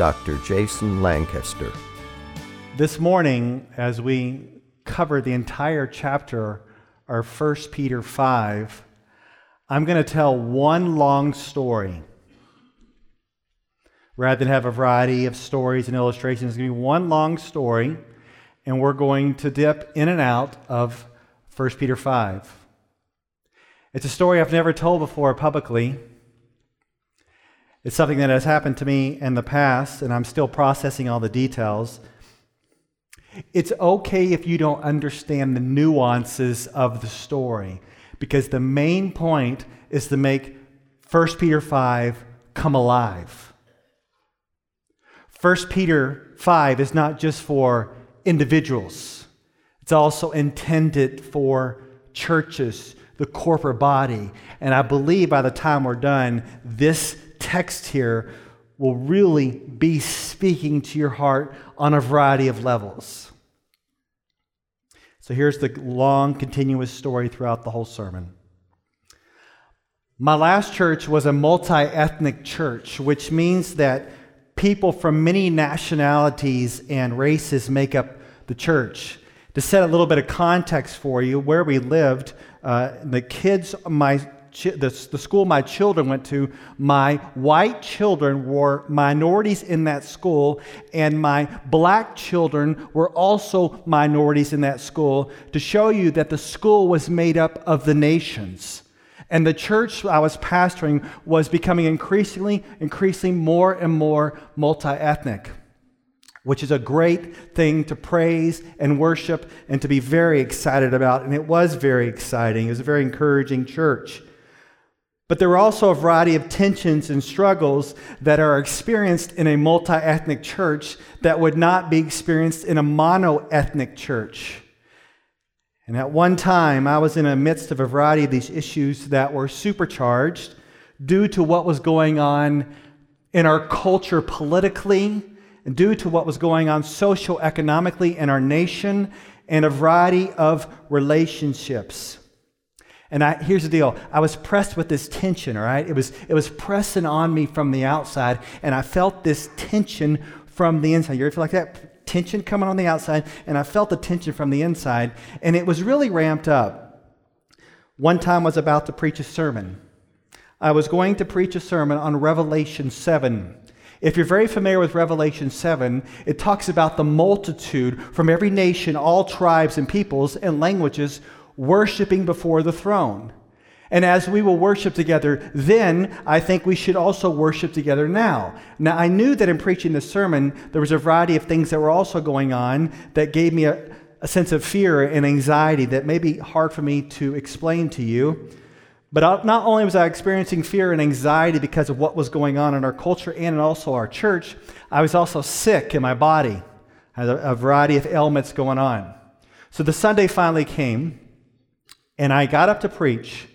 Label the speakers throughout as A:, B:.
A: Dr. Jason Lancaster.
B: This morning, as we cover the entire chapter of 1 Peter 5, I'm going to tell one long story. Rather than have a variety of stories and illustrations, it's going to be one long story, and we're going to dip in and out of 1 Peter 5. It's a story I've never told before publicly. It's something that has happened to me in the past, and I'm still processing all the details. It's okay if you don't understand the nuances of the story, because the main point is to make 1 Peter 5 come alive. 1 Peter 5 is not just for individuals, it's also intended for churches, the corporate body. And I believe by the time we're done, this text here will really be speaking to your heart on a variety of levels. So here's the long, continuous story throughout the whole sermon. My last church was a multi ethnic church, which means that people from many nationalities and races make up the church. To set a little bit of context for you, where we lived, uh, the kids my the, the school my children went to, my white children were minorities in that school, and my black children were also minorities in that school, to show you that the school was made up of the nations. And the church I was pastoring was becoming increasingly, increasingly more and more multi ethnic, which is a great thing to praise and worship and to be very excited about. And it was very exciting. It was a very encouraging church. But there are also a variety of tensions and struggles that are experienced in a multi ethnic church that would not be experienced in a mono ethnic church. And at one time, I was in the midst of a variety of these issues that were supercharged due to what was going on in our culture politically, and due to what was going on socioeconomically in our nation, and a variety of relationships. And I, here's the deal I was pressed with this tension, all right? It was, it was pressing on me from the outside, and I felt this tension from the inside. You ever feel like that? Tension coming on the outside, and I felt the tension from the inside, and it was really ramped up. One time I was about to preach a sermon. I was going to preach a sermon on Revelation 7. If you're very familiar with Revelation 7, it talks about the multitude from every nation, all tribes and peoples and languages worshiping before the throne. And as we will worship together then, I think we should also worship together now. Now, I knew that in preaching this sermon, there was a variety of things that were also going on that gave me a, a sense of fear and anxiety that may be hard for me to explain to you. But not only was I experiencing fear and anxiety because of what was going on in our culture and also our church, I was also sick in my body. I had a variety of ailments going on. So the Sunday finally came, and I got up to preach,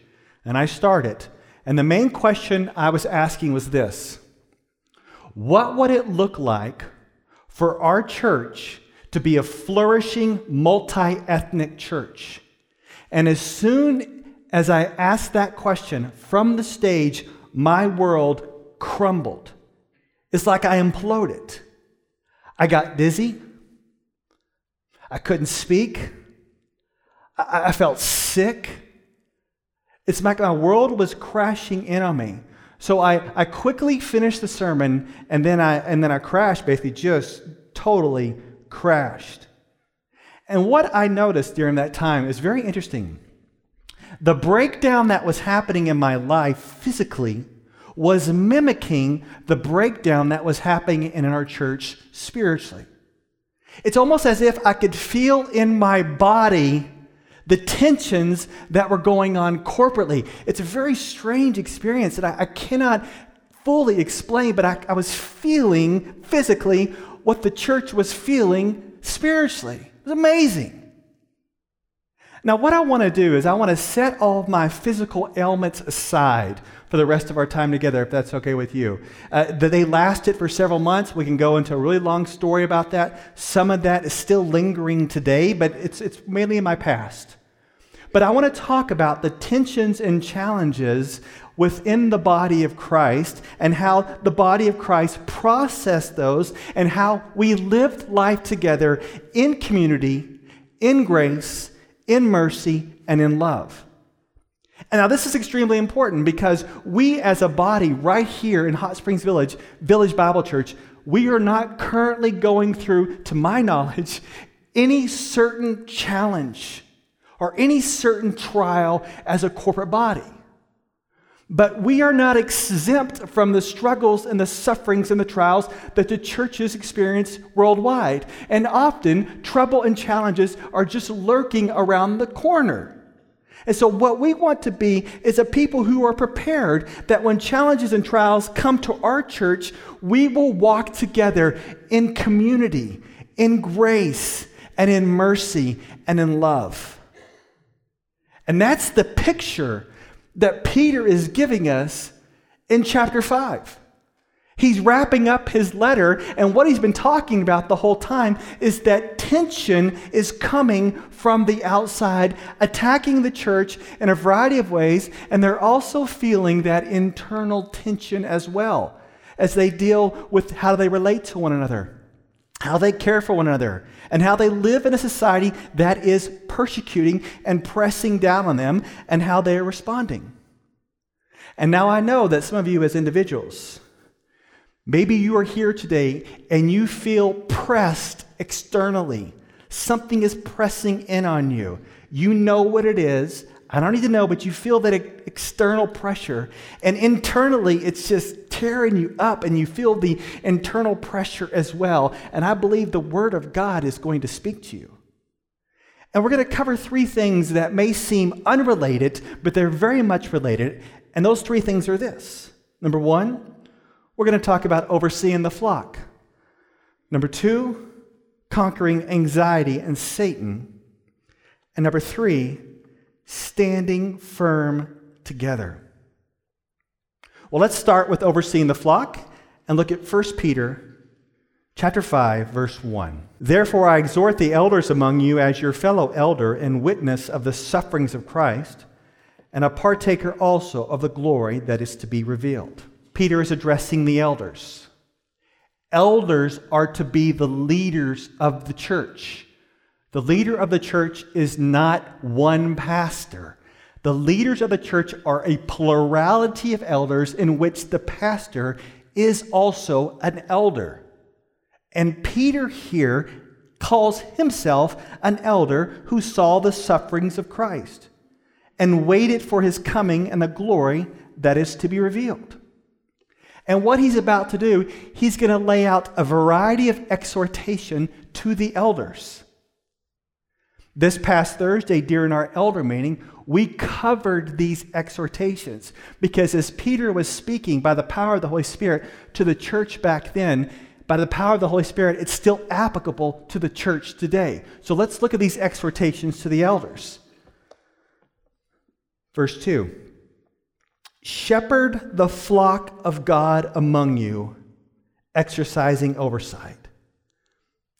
B: and I started. And the main question I was asking was this What would it look like for our church to be a flourishing, multi ethnic church? And as soon as I asked that question from the stage, my world crumbled. It's like I imploded. I got dizzy. I couldn't speak. I, I felt sick. It's like my world was crashing in on me. So I, I quickly finished the sermon and then I and then I crashed, basically just totally crashed. And what I noticed during that time is very interesting. The breakdown that was happening in my life physically was mimicking the breakdown that was happening in our church spiritually. It's almost as if I could feel in my body the tensions that were going on corporately. It's a very strange experience that I, I cannot fully explain, but I, I was feeling physically what the church was feeling spiritually. It was amazing. Now, what I want to do is I want to set all of my physical ailments aside for the rest of our time together, if that's okay with you. Uh, they lasted for several months. We can go into a really long story about that. Some of that is still lingering today, but it's, it's mainly in my past. But I want to talk about the tensions and challenges within the body of Christ and how the body of Christ processed those and how we lived life together in community, in grace, in mercy, and in love. And now this is extremely important because we as a body right here in Hot Springs Village, Village Bible Church, we are not currently going through, to my knowledge, any certain challenge or any certain trial as a corporate body. But we are not exempt from the struggles and the sufferings and the trials that the churches experience worldwide. And often, trouble and challenges are just lurking around the corner. And so, what we want to be is a people who are prepared that when challenges and trials come to our church, we will walk together in community, in grace, and in mercy, and in love. And that's the picture that Peter is giving us in chapter 5. He's wrapping up his letter, and what he's been talking about the whole time is that tension is coming from the outside, attacking the church in a variety of ways, and they're also feeling that internal tension as well as they deal with how they relate to one another, how they care for one another, and how they live in a society that is persecuting and pressing down on them, and how they are responding. And now I know that some of you, as individuals, maybe you are here today and you feel pressed externally. Something is pressing in on you. You know what it is. I don't need to know, but you feel that external pressure. And internally, it's just tearing you up, and you feel the internal pressure as well. And I believe the Word of God is going to speak to you. And we're going to cover three things that may seem unrelated, but they're very much related. And those three things are this number one, we're going to talk about overseeing the flock. Number two, conquering anxiety and Satan. And number three, standing firm together. Well, let's start with overseeing the flock and look at 1 Peter chapter 5 verse 1. Therefore I exhort the elders among you as your fellow elder and witness of the sufferings of Christ and a partaker also of the glory that is to be revealed. Peter is addressing the elders. Elders are to be the leaders of the church. The leader of the church is not one pastor. The leaders of the church are a plurality of elders in which the pastor is also an elder. And Peter here calls himself an elder who saw the sufferings of Christ and waited for his coming and the glory that is to be revealed. And what he's about to do, he's going to lay out a variety of exhortation to the elders. This past Thursday, during our elder meeting, we covered these exhortations because as Peter was speaking by the power of the Holy Spirit to the church back then, by the power of the Holy Spirit, it's still applicable to the church today. So let's look at these exhortations to the elders. Verse 2 Shepherd the flock of God among you, exercising oversight.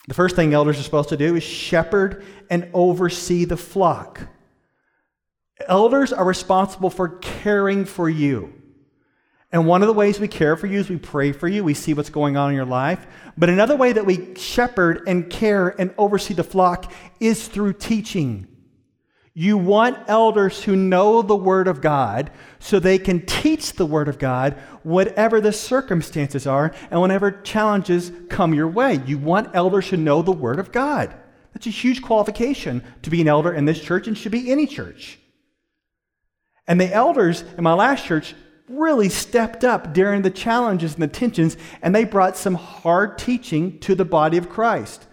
B: The first thing elders are supposed to do is shepherd and oversee the flock. Elders are responsible for caring for you. And one of the ways we care for you is we pray for you, we see what's going on in your life. But another way that we shepherd and care and oversee the flock is through teaching. You want elders who know the Word of God so they can teach the Word of God whatever the circumstances are and whenever challenges come your way. You want elders who know the Word of God. That's a huge qualification to be an elder in this church and should be any church. And the elders in my last church really stepped up during the challenges and the tensions, and they brought some hard teaching to the body of Christ.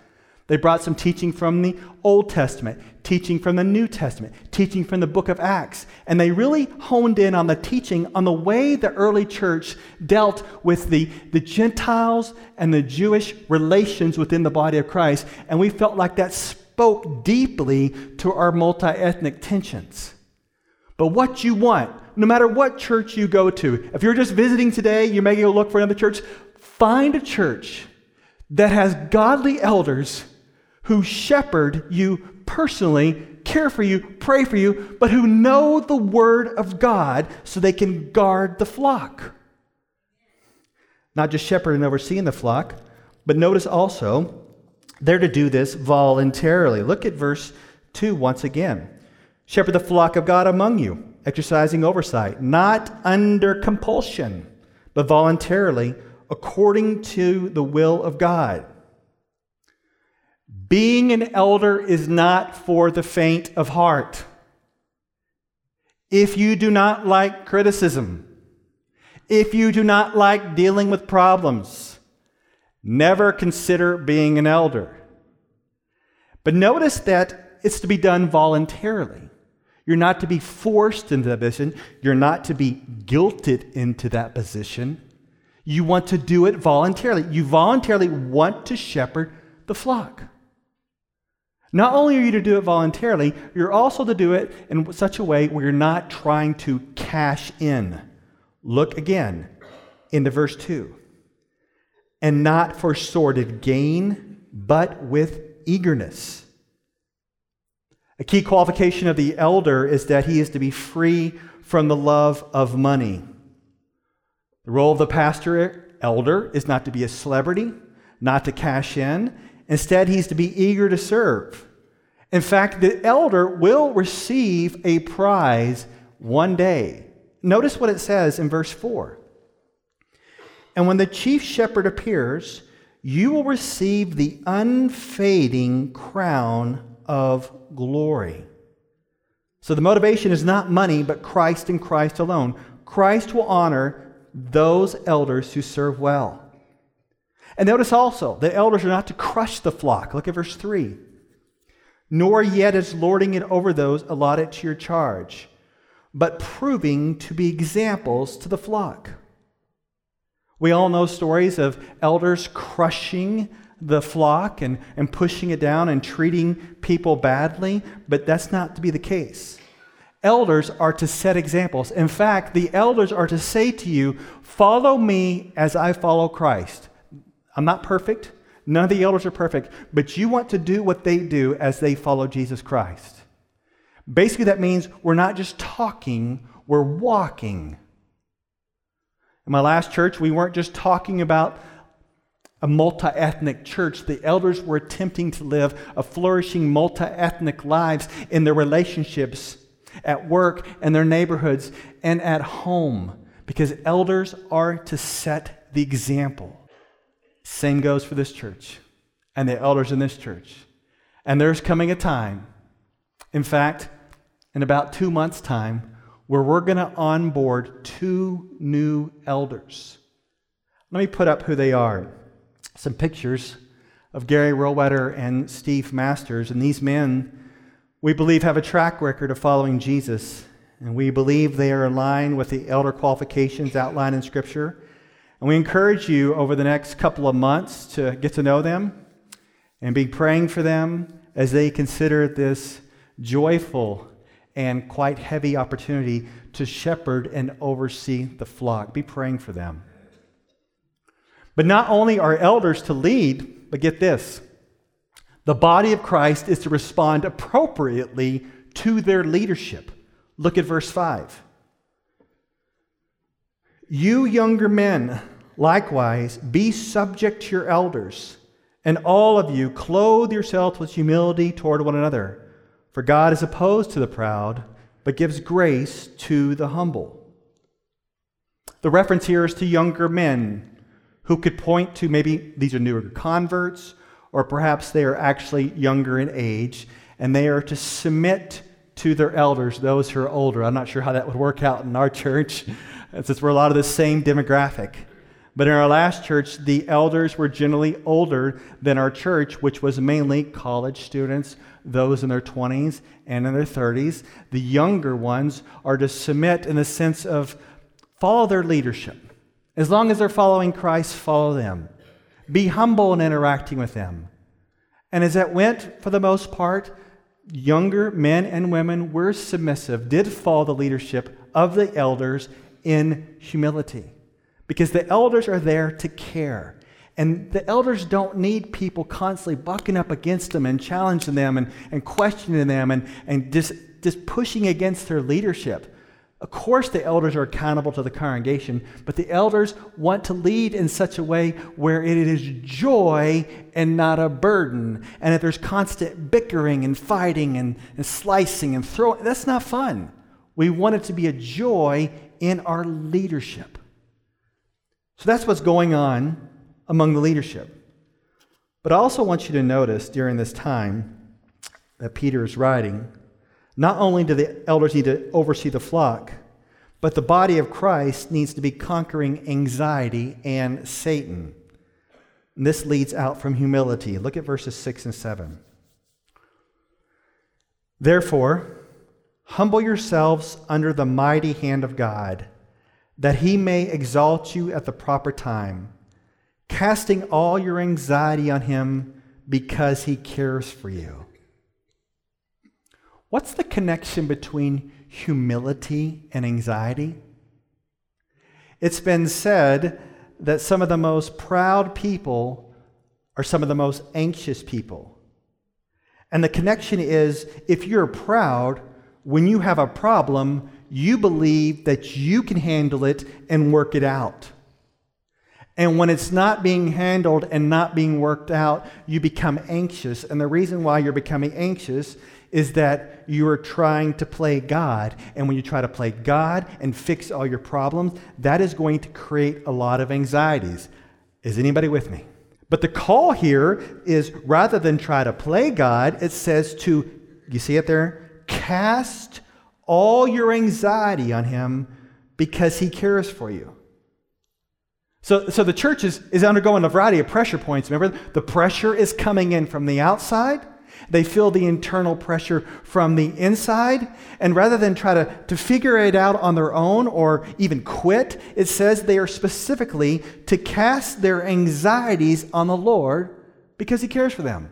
B: They brought some teaching from the Old Testament, teaching from the New Testament, teaching from the book of Acts. And they really honed in on the teaching on the way the early church dealt with the, the Gentiles and the Jewish relations within the body of Christ. And we felt like that spoke deeply to our multi ethnic tensions. But what you want, no matter what church you go to, if you're just visiting today, you may go look for another church, find a church that has godly elders who shepherd you personally, care for you, pray for you, but who know the Word of God so they can guard the flock. Not just shepherding and overseeing the flock, but notice also, they're to do this voluntarily. Look at verse 2 once again. Shepherd the flock of God among you, exercising oversight, not under compulsion, but voluntarily, according to the will of God. Being an elder is not for the faint of heart. If you do not like criticism, if you do not like dealing with problems, never consider being an elder. But notice that it's to be done voluntarily. You're not to be forced into that position. You're not to be guilted into that position. You want to do it voluntarily. You voluntarily want to shepherd the flock. Not only are you to do it voluntarily, you're also to do it in such a way where you're not trying to cash in. Look again into verse 2. And not for sordid gain, but with eagerness. A key qualification of the elder is that he is to be free from the love of money. The role of the pastor elder is not to be a celebrity, not to cash in, Instead, he's to be eager to serve. In fact, the elder will receive a prize one day. Notice what it says in verse 4. And when the chief shepherd appears, you will receive the unfading crown of glory. So the motivation is not money, but Christ and Christ alone. Christ will honor those elders who serve well. And notice also, the elders are not to crush the flock. Look at verse 3. Nor yet as lording it over those allotted to your charge, but proving to be examples to the flock. We all know stories of elders crushing the flock and, and pushing it down and treating people badly, but that's not to be the case. Elders are to set examples. In fact, the elders are to say to you, Follow me as I follow Christ. I'm not perfect. None of the elders are perfect, but you want to do what they do as they follow Jesus Christ. Basically, that means we're not just talking, we're walking. In my last church, we weren't just talking about a multi ethnic church. The elders were attempting to live a flourishing multi ethnic lives in their relationships, at work, and their neighborhoods, and at home, because elders are to set the example. Same goes for this church and the elders in this church. And there's coming a time, in fact, in about two months' time, where we're going to onboard two new elders. Let me put up who they are. Some pictures of Gary Rowetter and Steve Masters. And these men, we believe, have a track record of following Jesus. And we believe they are aligned with the elder qualifications outlined in Scripture. And we encourage you over the next couple of months to get to know them and be praying for them as they consider this joyful and quite heavy opportunity to shepherd and oversee the flock. Be praying for them. But not only are elders to lead, but get this the body of Christ is to respond appropriately to their leadership. Look at verse 5. You younger men, Likewise, be subject to your elders, and all of you clothe yourselves with humility toward one another. For God is opposed to the proud, but gives grace to the humble. The reference here is to younger men who could point to maybe these are newer converts, or perhaps they are actually younger in age, and they are to submit to their elders, those who are older. I'm not sure how that would work out in our church, since we're a lot of the same demographic. But in our last church, the elders were generally older than our church, which was mainly college students, those in their 20s and in their 30s. The younger ones are to submit in the sense of follow their leadership. As long as they're following Christ, follow them. Be humble in interacting with them. And as it went, for the most part, younger men and women were submissive, did follow the leadership of the elders in humility. Because the elders are there to care. And the elders don't need people constantly bucking up against them and challenging them and, and questioning them and, and just, just pushing against their leadership. Of course, the elders are accountable to the congregation, but the elders want to lead in such a way where it is joy and not a burden. And if there's constant bickering and fighting and, and slicing and throwing, that's not fun. We want it to be a joy in our leadership. So that's what's going on among the leadership. But I also want you to notice during this time that Peter is writing not only do the elders need to oversee the flock, but the body of Christ needs to be conquering anxiety and Satan. And this leads out from humility. Look at verses 6 and 7. Therefore, humble yourselves under the mighty hand of God, that he may exalt you at the proper time, casting all your anxiety on him because he cares for you. What's the connection between humility and anxiety? It's been said that some of the most proud people are some of the most anxious people. And the connection is if you're proud, when you have a problem, you believe that you can handle it and work it out. And when it's not being handled and not being worked out, you become anxious. And the reason why you're becoming anxious is that you are trying to play God. And when you try to play God and fix all your problems, that is going to create a lot of anxieties. Is anybody with me? But the call here is rather than try to play God, it says to, you see it there? Cast all your anxiety on Him because He cares for you. So, so the church is, is undergoing a variety of pressure points. Remember, the pressure is coming in from the outside they feel the internal pressure from the inside. And rather than try to, to figure it out on their own or even quit, it says they are specifically to cast their anxieties on the Lord because He cares for them.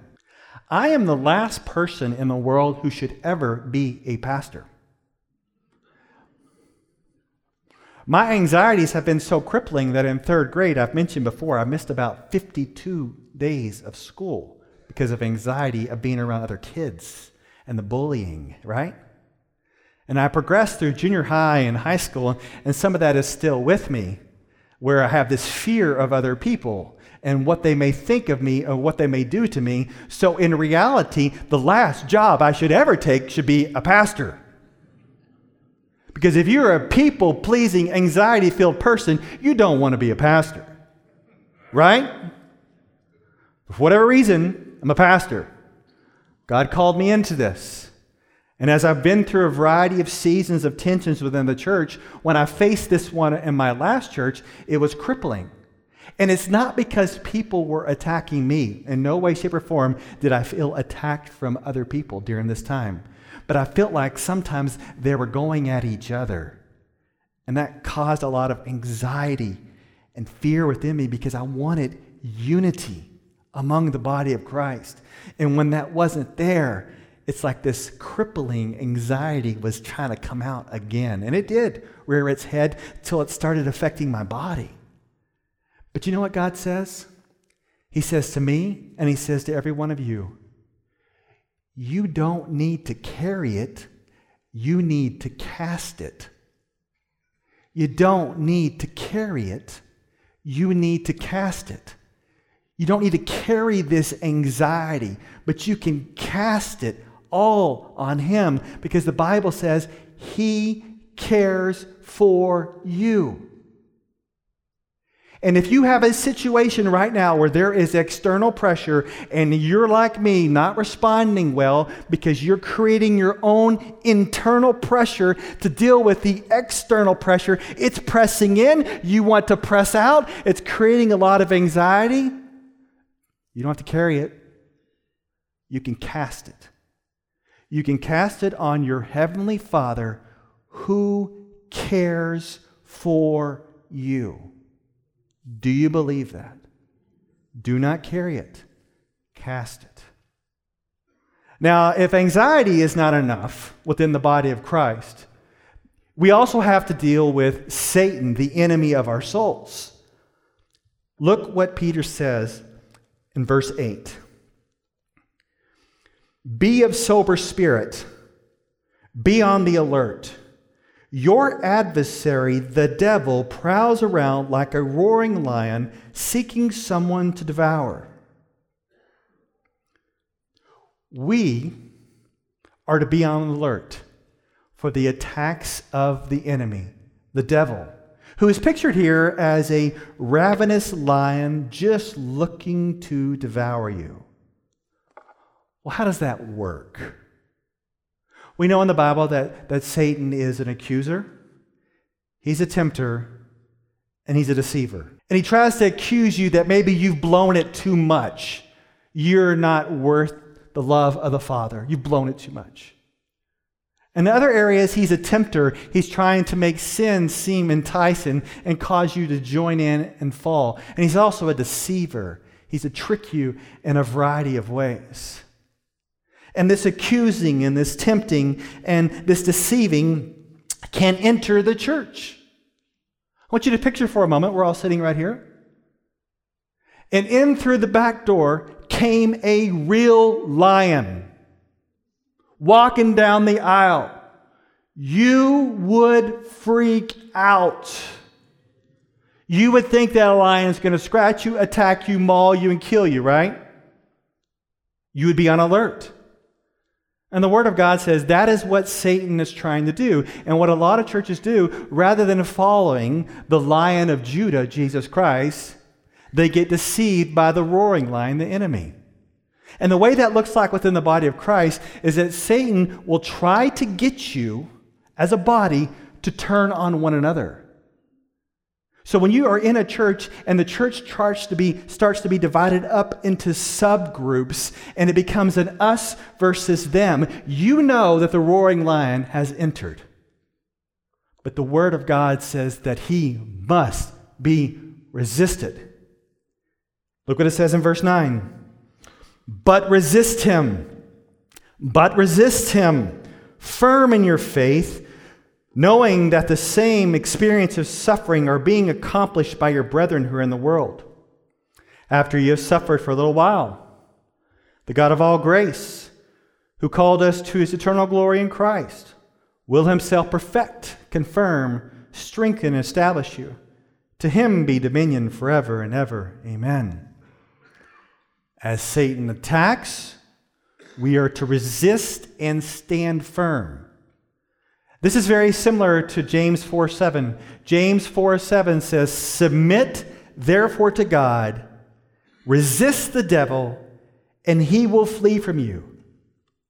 B: I am the last person in the world who should ever be a pastor. My anxieties have been so crippling that in third grade, I've mentioned before, I missed about 52 days of school because of anxiety of being around other kids and the bullying, right? And I progressed through junior high and high school, and some of that is still with me, where I have this fear of other people and what they may think of me or what they may do to me. So, in reality, the last job I should ever take should be a pastor. Because if you're a people pleasing, anxiety filled person, you don't want to be a pastor. Right? For whatever reason, I'm a pastor. God called me into this. And as I've been through a variety of seasons of tensions within the church, when I faced this one in my last church, it was crippling. And it's not because people were attacking me. In no way, shape, or form did I feel attacked from other people during this time. But I felt like sometimes they were going at each other. And that caused a lot of anxiety and fear within me because I wanted unity among the body of Christ. And when that wasn't there, it's like this crippling anxiety was trying to come out again. And it did rear its head till it started affecting my body. But you know what God says? He says to me, and He says to every one of you, you don't need to carry it, you need to cast it. You don't need to carry it, you need to cast it. You don't need to carry this anxiety, but you can cast it all on Him because the Bible says He cares for you. And if you have a situation right now where there is external pressure and you're like me, not responding well because you're creating your own internal pressure to deal with the external pressure, it's pressing in, you want to press out, it's creating a lot of anxiety. You don't have to carry it, you can cast it. You can cast it on your Heavenly Father who cares for you. Do you believe that? Do not carry it, cast it. Now, if anxiety is not enough within the body of Christ, we also have to deal with Satan, the enemy of our souls. Look what Peter says in verse 8 Be of sober spirit, be on the alert. Your adversary, the devil, prowls around like a roaring lion, seeking someone to devour. We are to be on alert for the attacks of the enemy, the devil, who is pictured here as a ravenous lion just looking to devour you. Well, how does that work? We know in the Bible that, that Satan is an accuser, he's a tempter, and he's a deceiver. And he tries to accuse you that maybe you've blown it too much. You're not worth the love of the Father. You've blown it too much. In other areas, he's a tempter. He's trying to make sin seem enticing and cause you to join in and fall. And he's also a deceiver. He's to trick you in a variety of ways. And this accusing and this tempting and this deceiving can enter the church. I want you to picture for a moment, we're all sitting right here. And in through the back door came a real lion walking down the aisle. You would freak out. You would think that a lion is going to scratch you, attack you, maul you, and kill you, right? You would be on alert. And the Word of God says that is what Satan is trying to do. And what a lot of churches do, rather than following the lion of Judah, Jesus Christ, they get deceived by the roaring lion, the enemy. And the way that looks like within the body of Christ is that Satan will try to get you as a body to turn on one another. So when you are in a church and the church starts to be starts to be divided up into subgroups and it becomes an us versus them, you know that the roaring lion has entered. But the word of God says that he must be resisted. Look what it says in verse 9. But resist him. But resist him. Firm in your faith knowing that the same experience of suffering are being accomplished by your brethren who are in the world. After you have suffered for a little while, the God of all grace, who called us to his eternal glory in Christ, will himself perfect, confirm, strengthen, and establish you. To him be dominion forever and ever. Amen. As Satan attacks, we are to resist and stand firm. This is very similar to James 4 7. James 4 7 says, Submit therefore to God, resist the devil, and he will flee from you.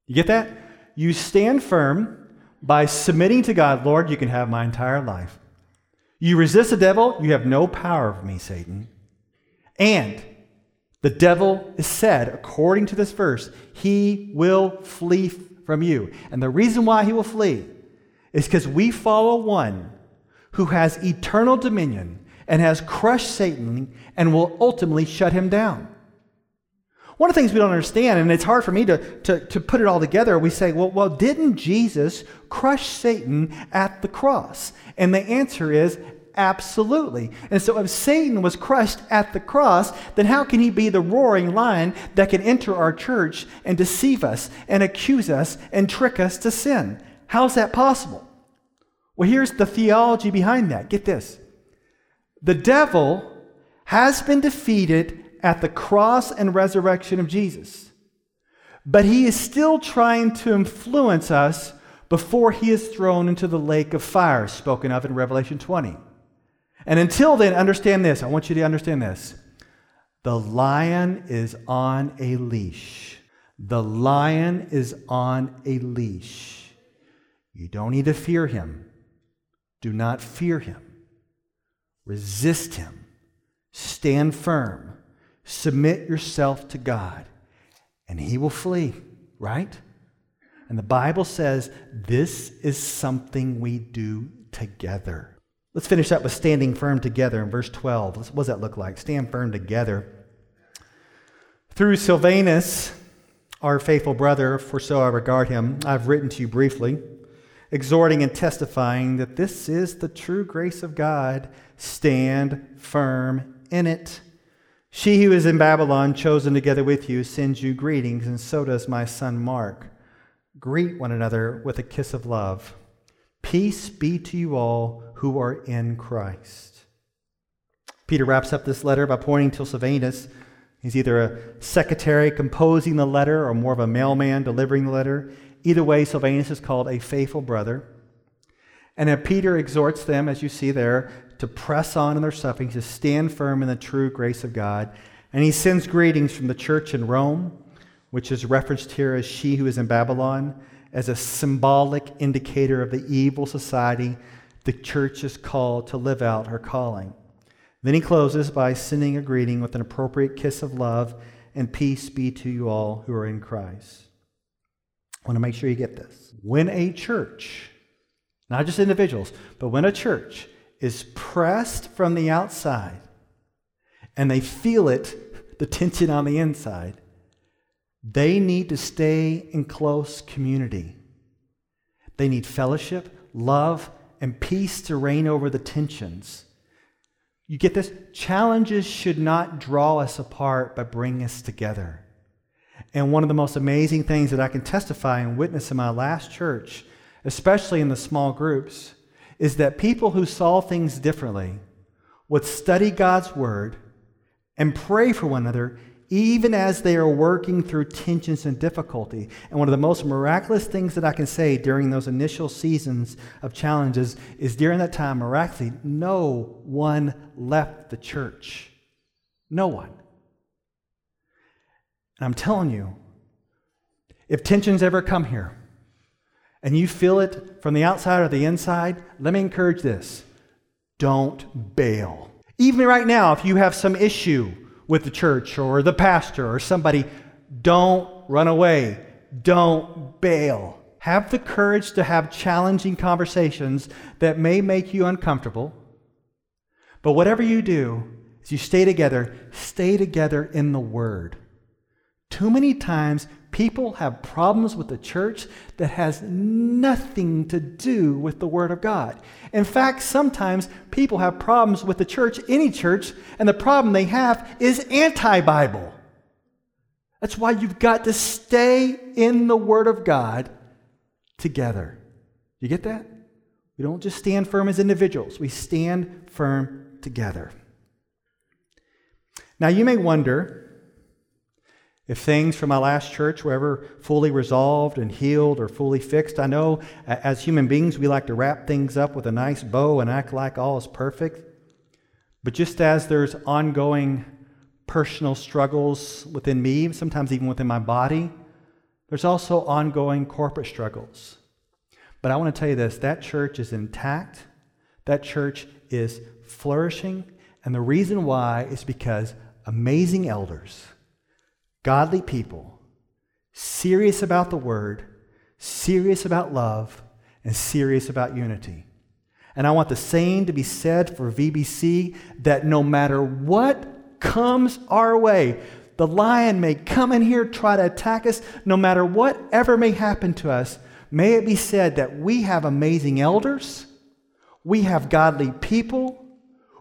B: You get that? You stand firm by submitting to God. Lord, you can have my entire life. You resist the devil, you have no power over me, Satan. And the devil is said, according to this verse, he will flee from you. And the reason why he will flee is because we follow one who has eternal dominion and has crushed Satan and will ultimately shut him down. One of the things we don't understand, and it's hard for me to, to, to put it all together, we say, well, well, didn't Jesus crush Satan at the cross? And the answer is absolutely. And so if Satan was crushed at the cross, then how can he be the roaring lion that can enter our church and deceive us and accuse us and trick us to sin? How's that possible? Well, here's the theology behind that. Get this the devil has been defeated at the cross and resurrection of Jesus, but he is still trying to influence us before he is thrown into the lake of fire spoken of in Revelation 20. And until then, understand this. I want you to understand this. The lion is on a leash. The lion is on a leash. You don't need to fear him. Do not fear him. Resist him. Stand firm. Submit yourself to God, and he will flee, right? And the Bible says this is something we do together. Let's finish up with standing firm together in verse 12. What does that look like? Stand firm together. Through Silvanus, our faithful brother, for so I regard him, I've written to you briefly, exhorting and testifying that this is the true grace of God. Stand firm in it. She who is in Babylon, chosen together with you, sends you greetings, and so does my son Mark. Greet one another with a kiss of love. Peace be to you all who are in Christ. Peter wraps up this letter by pointing to Silvanus. He's either a secretary composing the letter or more of a mailman delivering the letter. Either way, Silvanus is called a faithful brother. And Peter exhorts them, as you see there, to press on in their sufferings, to stand firm in the true grace of God. And he sends greetings from the church in Rome, which is referenced here as she who is in Babylon, as a symbolic indicator of the evil society the church is called to live out her calling. Then he closes by sending a greeting with an appropriate kiss of love and peace be to you all who are in Christ. I want to make sure you get this. When a church, not just individuals, but when a church is pressed from the outside and they feel it, the tension on the inside, they need to stay in close community. They need fellowship, love, and peace to reign over the tensions. You get this? Challenges should not draw us apart, but bring us together. And one of the most amazing things that I can testify and witness in my last church, especially in the small groups, is that people who saw things differently would study God's word and pray for one another even as they are working through tensions and difficulty. And one of the most miraculous things that I can say during those initial seasons of challenges is during that time, miraculously, no one left the church. No one. And I'm telling you, if tensions ever come here, and you feel it from the outside or the inside, let me encourage this don't bail. Even right now, if you have some issue with the church or the pastor or somebody, don't run away. Don't bail. Have the courage to have challenging conversations that may make you uncomfortable. But whatever you do, as you stay together, stay together in the Word. Too many times people have problems with the church that has nothing to do with the Word of God. In fact, sometimes people have problems with the church, any church, and the problem they have is anti Bible. That's why you've got to stay in the Word of God together. You get that? We don't just stand firm as individuals, we stand firm together. Now, you may wonder if things from my last church were ever fully resolved and healed or fully fixed, I know as human beings we like to wrap things up with a nice bow and act like all is perfect. But just as there's ongoing personal struggles within me, sometimes even within my body, there's also ongoing corporate struggles. But I want to tell you this that church is intact, that church is flourishing, and the reason why is because amazing elders godly people, serious about the word, serious about love, and serious about unity. And I want the same to be said for VBC that no matter what comes our way, the lion may come in here, try to attack us, no matter whatever may happen to us, may it be said that we have amazing elders, we have godly people,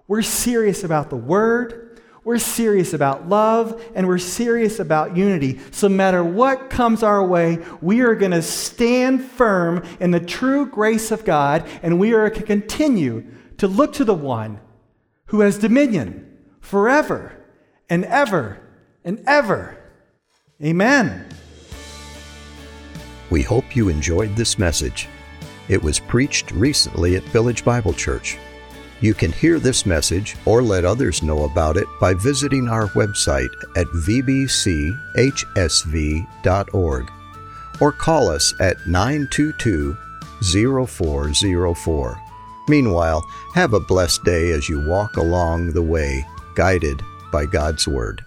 B: we're serious about the word, we're serious about love and we're serious about unity. So, no matter what comes our way, we are going to stand firm in the true grace of God and we are to continue to look to the one who has dominion forever and ever and ever. Amen.
A: We hope you enjoyed this message. It was preached recently at Village Bible Church. You can hear this message or let others know about it by visiting our website at vbchsv.org or call us at 922 0404. Meanwhile, have a blessed day as you walk along the way, guided by God's Word.